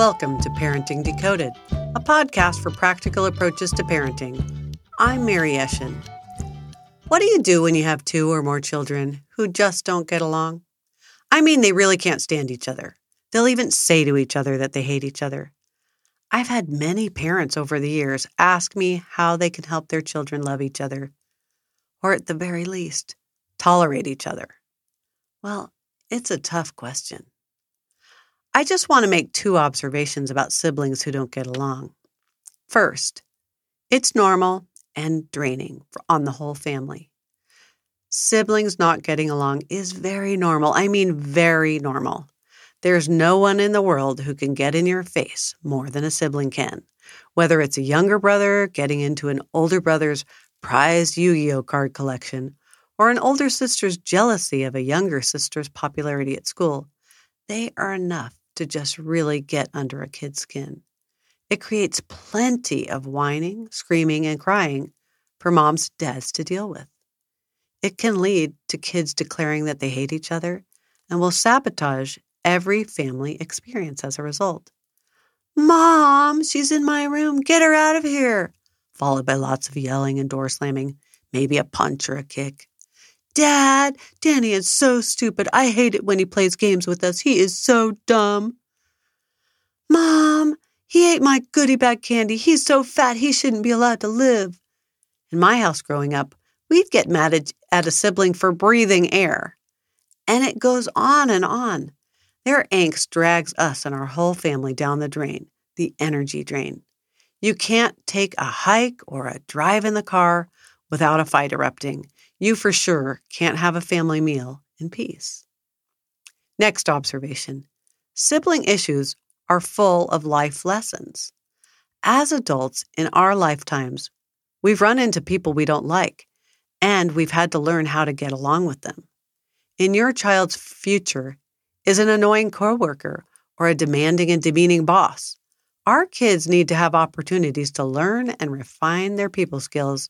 Welcome to Parenting Decoded, a podcast for practical approaches to parenting. I'm Mary Eschen. What do you do when you have two or more children who just don't get along? I mean, they really can't stand each other. They'll even say to each other that they hate each other. I've had many parents over the years ask me how they can help their children love each other, or at the very least, tolerate each other. Well, it's a tough question. I just want to make two observations about siblings who don't get along. First, it's normal and draining on the whole family. Siblings not getting along is very normal. I mean, very normal. There's no one in the world who can get in your face more than a sibling can. Whether it's a younger brother getting into an older brother's prized Yu Gi Oh card collection, or an older sister's jealousy of a younger sister's popularity at school, they are enough to just really get under a kid's skin. It creates plenty of whining, screaming, and crying for moms and dads to deal with. It can lead to kids declaring that they hate each other and will sabotage every family experience as a result. Mom, she's in my room. Get her out of here. Followed by lots of yelling and door slamming, maybe a punch or a kick. Dad, Danny is so stupid. I hate it when he plays games with us. He is so dumb. Mom, he ate my goodie bag candy. He's so fat he shouldn't be allowed to live. In my house growing up, we'd get mad at a sibling for breathing air. And it goes on and on. Their angst drags us and our whole family down the drain, the energy drain. You can't take a hike or a drive in the car without a fight erupting you for sure can't have a family meal in peace. Next observation sibling issues are full of life lessons. As adults in our lifetimes, we've run into people we don't like, and we've had to learn how to get along with them. In your child's future is an annoying coworker or a demanding and demeaning boss. Our kids need to have opportunities to learn and refine their people skills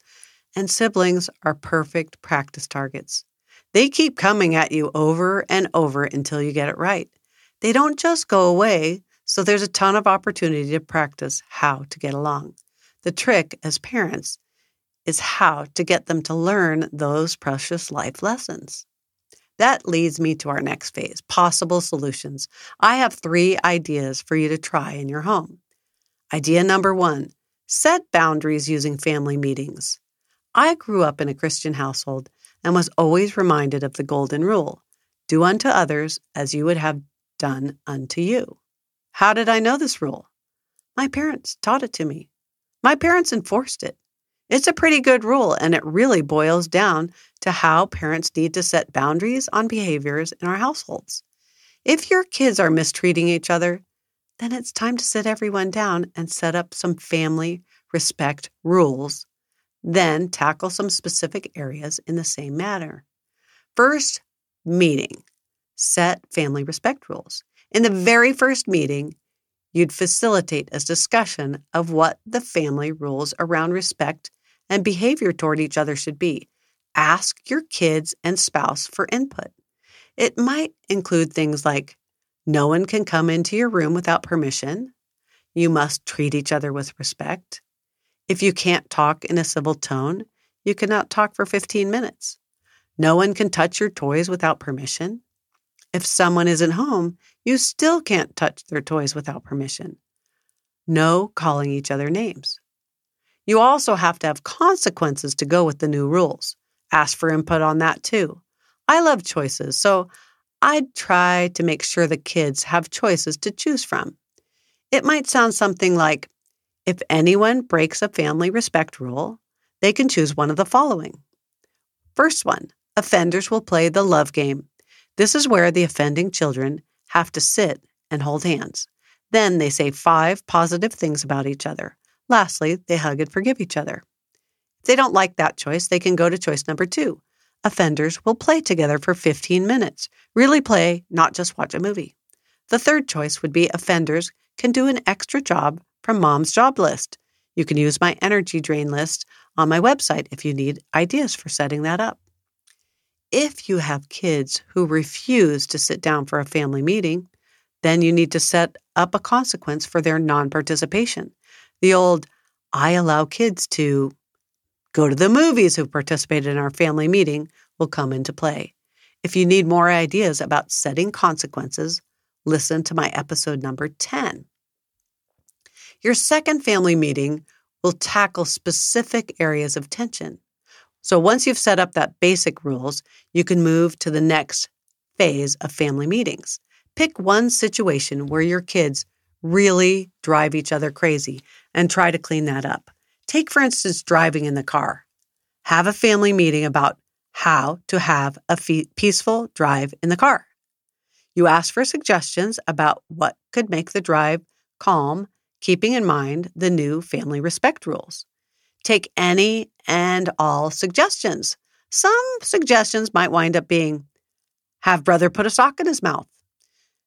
and siblings are perfect practice targets. They keep coming at you over and over until you get it right. They don't just go away, so there's a ton of opportunity to practice how to get along. The trick as parents is how to get them to learn those precious life lessons. That leads me to our next phase possible solutions. I have three ideas for you to try in your home. Idea number one set boundaries using family meetings. I grew up in a Christian household and was always reminded of the golden rule do unto others as you would have done unto you. How did I know this rule? My parents taught it to me. My parents enforced it. It's a pretty good rule, and it really boils down to how parents need to set boundaries on behaviors in our households. If your kids are mistreating each other, then it's time to sit everyone down and set up some family respect rules then tackle some specific areas in the same manner. First, meeting. Set family respect rules. In the very first meeting, you'd facilitate a discussion of what the family rules around respect and behavior toward each other should be. Ask your kids and spouse for input. It might include things like no one can come into your room without permission. You must treat each other with respect. If you can't talk in a civil tone, you cannot talk for 15 minutes. No one can touch your toys without permission. If someone isn't home, you still can't touch their toys without permission. No calling each other names. You also have to have consequences to go with the new rules. Ask for input on that too. I love choices, so I'd try to make sure the kids have choices to choose from. It might sound something like, if anyone breaks a family respect rule, they can choose one of the following. First one offenders will play the love game. This is where the offending children have to sit and hold hands. Then they say five positive things about each other. Lastly, they hug and forgive each other. If they don't like that choice, they can go to choice number two. Offenders will play together for 15 minutes. Really play, not just watch a movie. The third choice would be offenders can do an extra job from Mom's Job List. You can use my energy drain list on my website if you need ideas for setting that up. If you have kids who refuse to sit down for a family meeting, Then you need to set up a consequence for their non participation. The old, I allow kids to go to the movies who participated in our family meeting will come into play. If you need more ideas about setting consequences, listen to my episode number 10. Your second family meeting will tackle specific areas of tension. So once you've set up that basic rules, you can move to the next phase of family meetings. Pick one situation where your kids really drive each other crazy and try to clean that up. Take, for instance, driving in the car. Have a family meeting about how to have a peaceful drive in the car. You ask for suggestions about what could make the drive calm, keeping in mind the new family respect rules. Take any and all suggestions. Some suggestions might wind up being have brother put a sock in his mouth.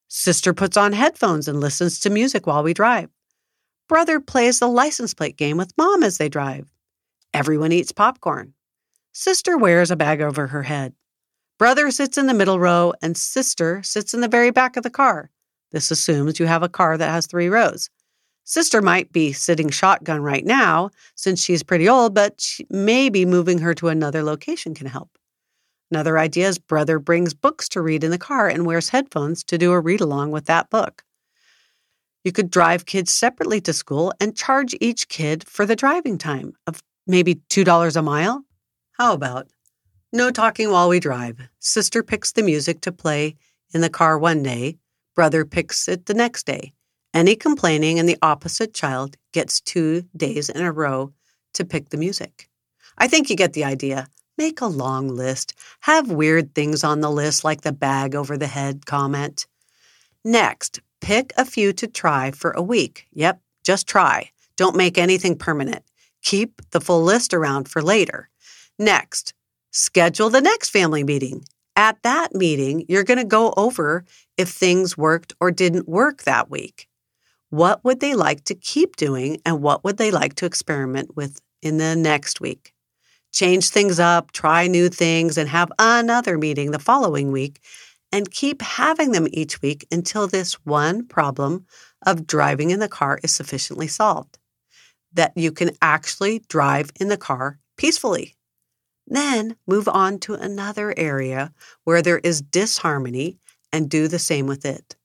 Sister puts on headphones and listens to music while we drive. Brother plays the license plate game with mom as they drive. Everyone eats popcorn. Sister wears a bag over her head. Brother sits in the middle row and sister sits in the very back of the car. This assumes you have a car that has three rows. Sister might be sitting shotgun right now since she's pretty old, but maybe moving her to another location can help. Another idea is brother brings books to read in the car and wears headphones to do a read along with that book. You could drive kids separately to school and charge each kid for the driving time of maybe $2 a mile. How about no talking while we drive? Sister picks the music to play in the car one day, brother picks it the next day. Any complaining and the opposite child gets two days in a row to pick the music. I think you get the idea. Make a long list. Have weird things on the list like the bag over the head comment. Next, pick a few to try for a week. Yep, just try. Don't make anything permanent. Keep the full list around for later. Next, schedule the next family meeting. At that meeting, you're going to go over if things worked or didn't work that week. What would they like to keep doing and what would they like to experiment with in the next week? Change things up, try new things, and have another meeting the following week and keep having them each week until this one problem of driving in the car is sufficiently solved that you can actually drive in the car peacefully. Then move on to another area where there is disharmony and do the same with it.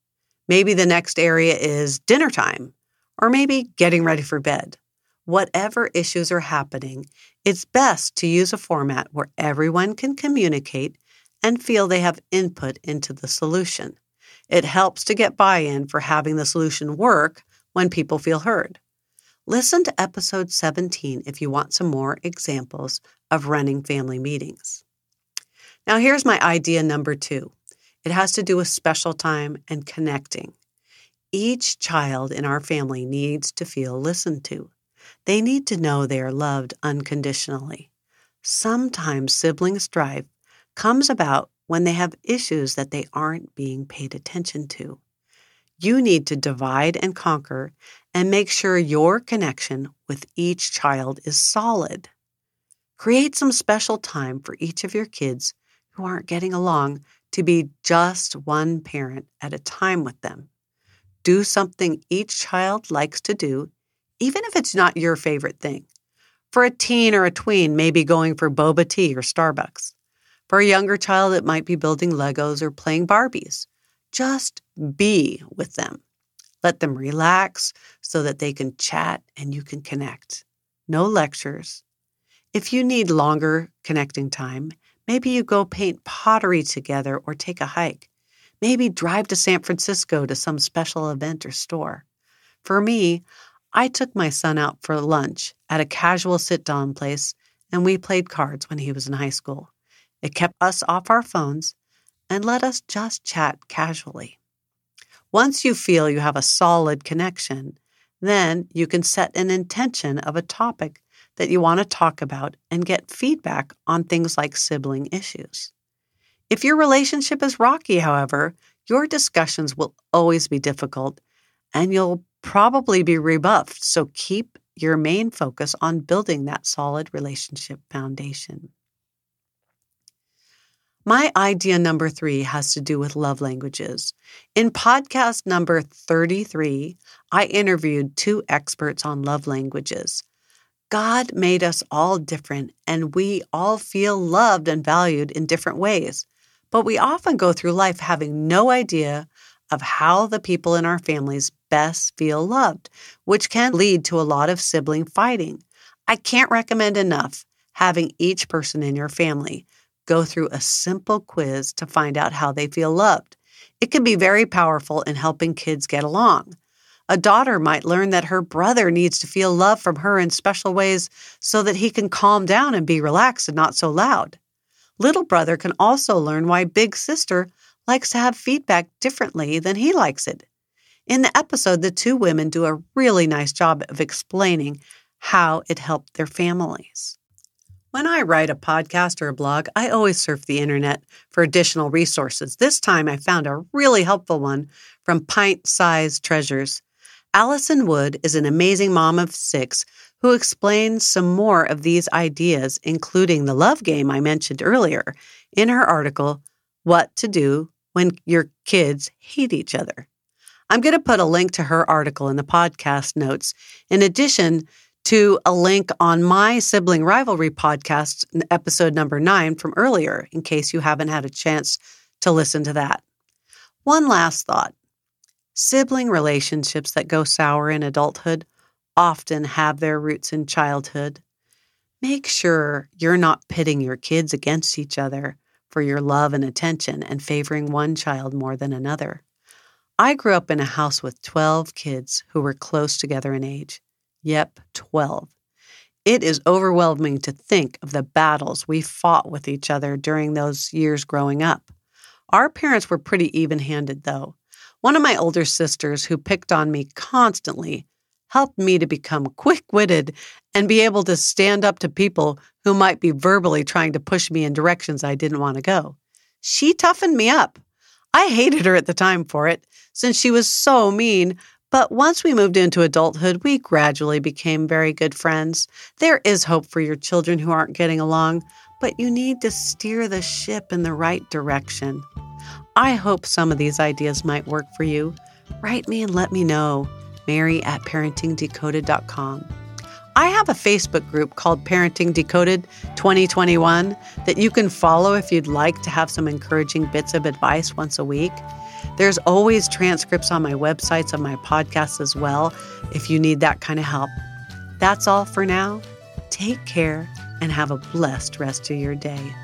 Maybe the next area is dinner time, or maybe getting ready for bed. Whatever issues are happening, it's best to use a format where everyone can communicate and feel they have input into the solution. It helps to get buy in for having the solution work when people feel heard. Listen to episode 17 if you want some more examples of running family meetings. Now, here's my idea number two it has to do with special time and connecting. Each child in our family needs to feel listened to. They need to know they are loved unconditionally. Sometimes sibling strife comes about when they have issues that they aren't being paid attention to. You need to divide and conquer and make sure your connection with each child is solid. Create some special time for each of your kids who aren't getting along to be just one parent at a time with them. Do something each child likes to do, even if it's not your favorite thing. For a teen or a tween, maybe going for boba tea or Starbucks. For a younger child, it might be building Legos or playing Barbies. Just be with them. Let them relax so that they can chat and you can connect. No lectures. If you need longer connecting time, Maybe you go paint pottery together or take a hike. Maybe drive to San Francisco to some special event or store. For me, I took my son out for lunch at a casual sit down place and we played cards when he was in high school. It kept us off our phones and let us just chat casually. Once you feel you have a solid connection, then you can set an intention of a topic that you want to talk about and get feedback on things like sibling issues. If your relationship is rocky, however, your discussions will always be difficult and you'll probably be rebuffed. So keep your main focus on building that solid relationship foundation. My idea number three has to do with love languages. In podcast number 33, I interviewed two experts on love languages. God made us all different, and we all feel loved and valued in different ways. But we often go through life having no idea of how the people in our families best feel loved, which can lead to a lot of sibling fighting. I can't recommend enough having each person in your family go through a simple quiz to find out how they feel loved. It can be very powerful in helping kids get along. A daughter might learn that her brother needs to feel love from her in special ways so that he can calm down and be relaxed and not so loud. Little brother can also learn why big sister likes to have feedback differently than he likes it. In the episode, the two women do a really nice job of explaining how it helped their families. When I write a podcast or a blog, I always surf the internet for additional resources. This time I found a really helpful one from Pint Size Treasures. Allison Wood is an amazing mom of six who explains some more of these ideas, including the love game I mentioned earlier, in her article, What to Do When Your Kids Hate Each Other. I'm going to put a link to her article in the podcast notes, in addition to a link on my sibling rivalry podcast, episode number nine from earlier, in case you haven't had a chance to listen to that. One last thought sibling relationships that go sour in adulthood often have their roots in childhood. Make sure you're not pitting your kids against each other for your love and attention and favoring one child more than another. I grew up in a house with 12 kids who were close together in age. Yep, 12. It is overwhelming to think of the battles we fought with each other during those years growing up. Our parents were pretty even handed, though. One of my older sisters, who picked on me constantly, helped me to become quick witted and be able to stand up to people who might be verbally trying to push me in directions I didn't want to go. She toughened me up. I hated her at the time for it, since she was so mean, but once we moved into adulthood, we gradually became very good friends. There is hope for your children who aren't getting along, but you need to steer the ship in the right direction. I hope some of these ideas might work for you. Write me and let me know. Mary at parentingdecoded.com. I have a Facebook group called Parenting Decoded 2021 that you can follow if you'd like to have some encouraging bits of advice once a week. There's always transcripts on my websites, on my podcasts as well, if you need that kind of help. That's all for now. Take care and have a blessed rest of your day.